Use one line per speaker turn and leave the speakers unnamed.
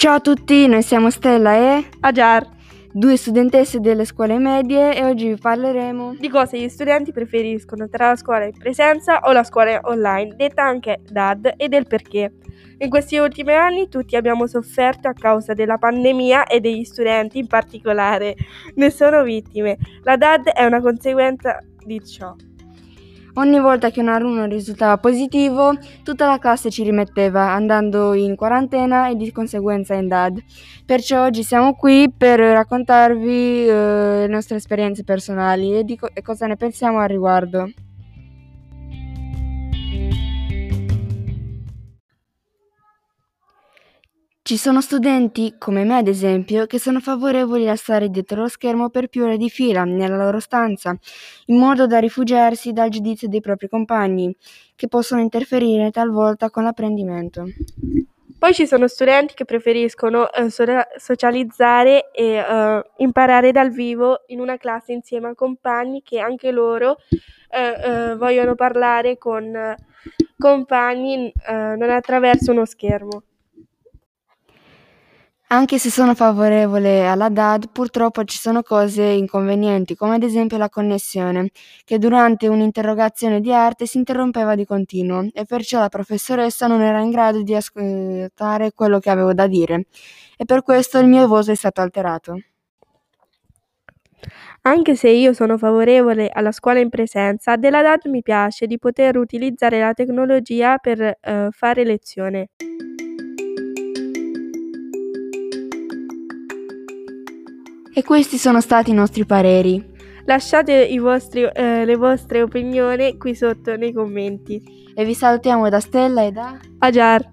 Ciao a tutti, noi siamo Stella e
Ajar,
due studentesse delle scuole medie e oggi vi parleremo
di cosa gli studenti preferiscono tra la scuola in presenza o la scuola online, detta anche DAD, e del perché. In questi ultimi anni tutti abbiamo sofferto a causa della pandemia e degli studenti in particolare ne sono vittime. La DAD è una conseguenza di ciò.
Ogni volta che un alunno risultava positivo, tutta la classe ci rimetteva, andando in quarantena e di conseguenza in DAD. Perciò oggi siamo qui per raccontarvi eh, le nostre esperienze personali e, co- e cosa ne pensiamo al riguardo. Ci sono studenti, come me ad esempio, che sono favorevoli a stare dietro lo schermo per più ore di fila nella loro stanza, in modo da rifugiarsi dal giudizio dei propri compagni, che possono interferire talvolta con l'apprendimento.
Poi ci sono studenti che preferiscono eh, socializzare e eh, imparare dal vivo in una classe insieme a compagni che anche loro eh, eh vogliono parlare con eh, compagni eh, non attraverso uno schermo.
Anche se sono favorevole alla DAD, purtroppo ci sono cose inconvenienti, come ad esempio la connessione, che durante un'interrogazione di arte si interrompeva di continuo e perciò la professoressa non era in grado di ascoltare quello che avevo da dire e per questo il mio voto è stato alterato.
Anche se io sono favorevole alla scuola in presenza, della DAD mi piace di poter utilizzare la tecnologia per eh, fare lezione.
E questi sono stati i nostri pareri.
Lasciate vostri, eh, le vostre opinioni qui sotto nei commenti.
E vi salutiamo da Stella e da
Ajar.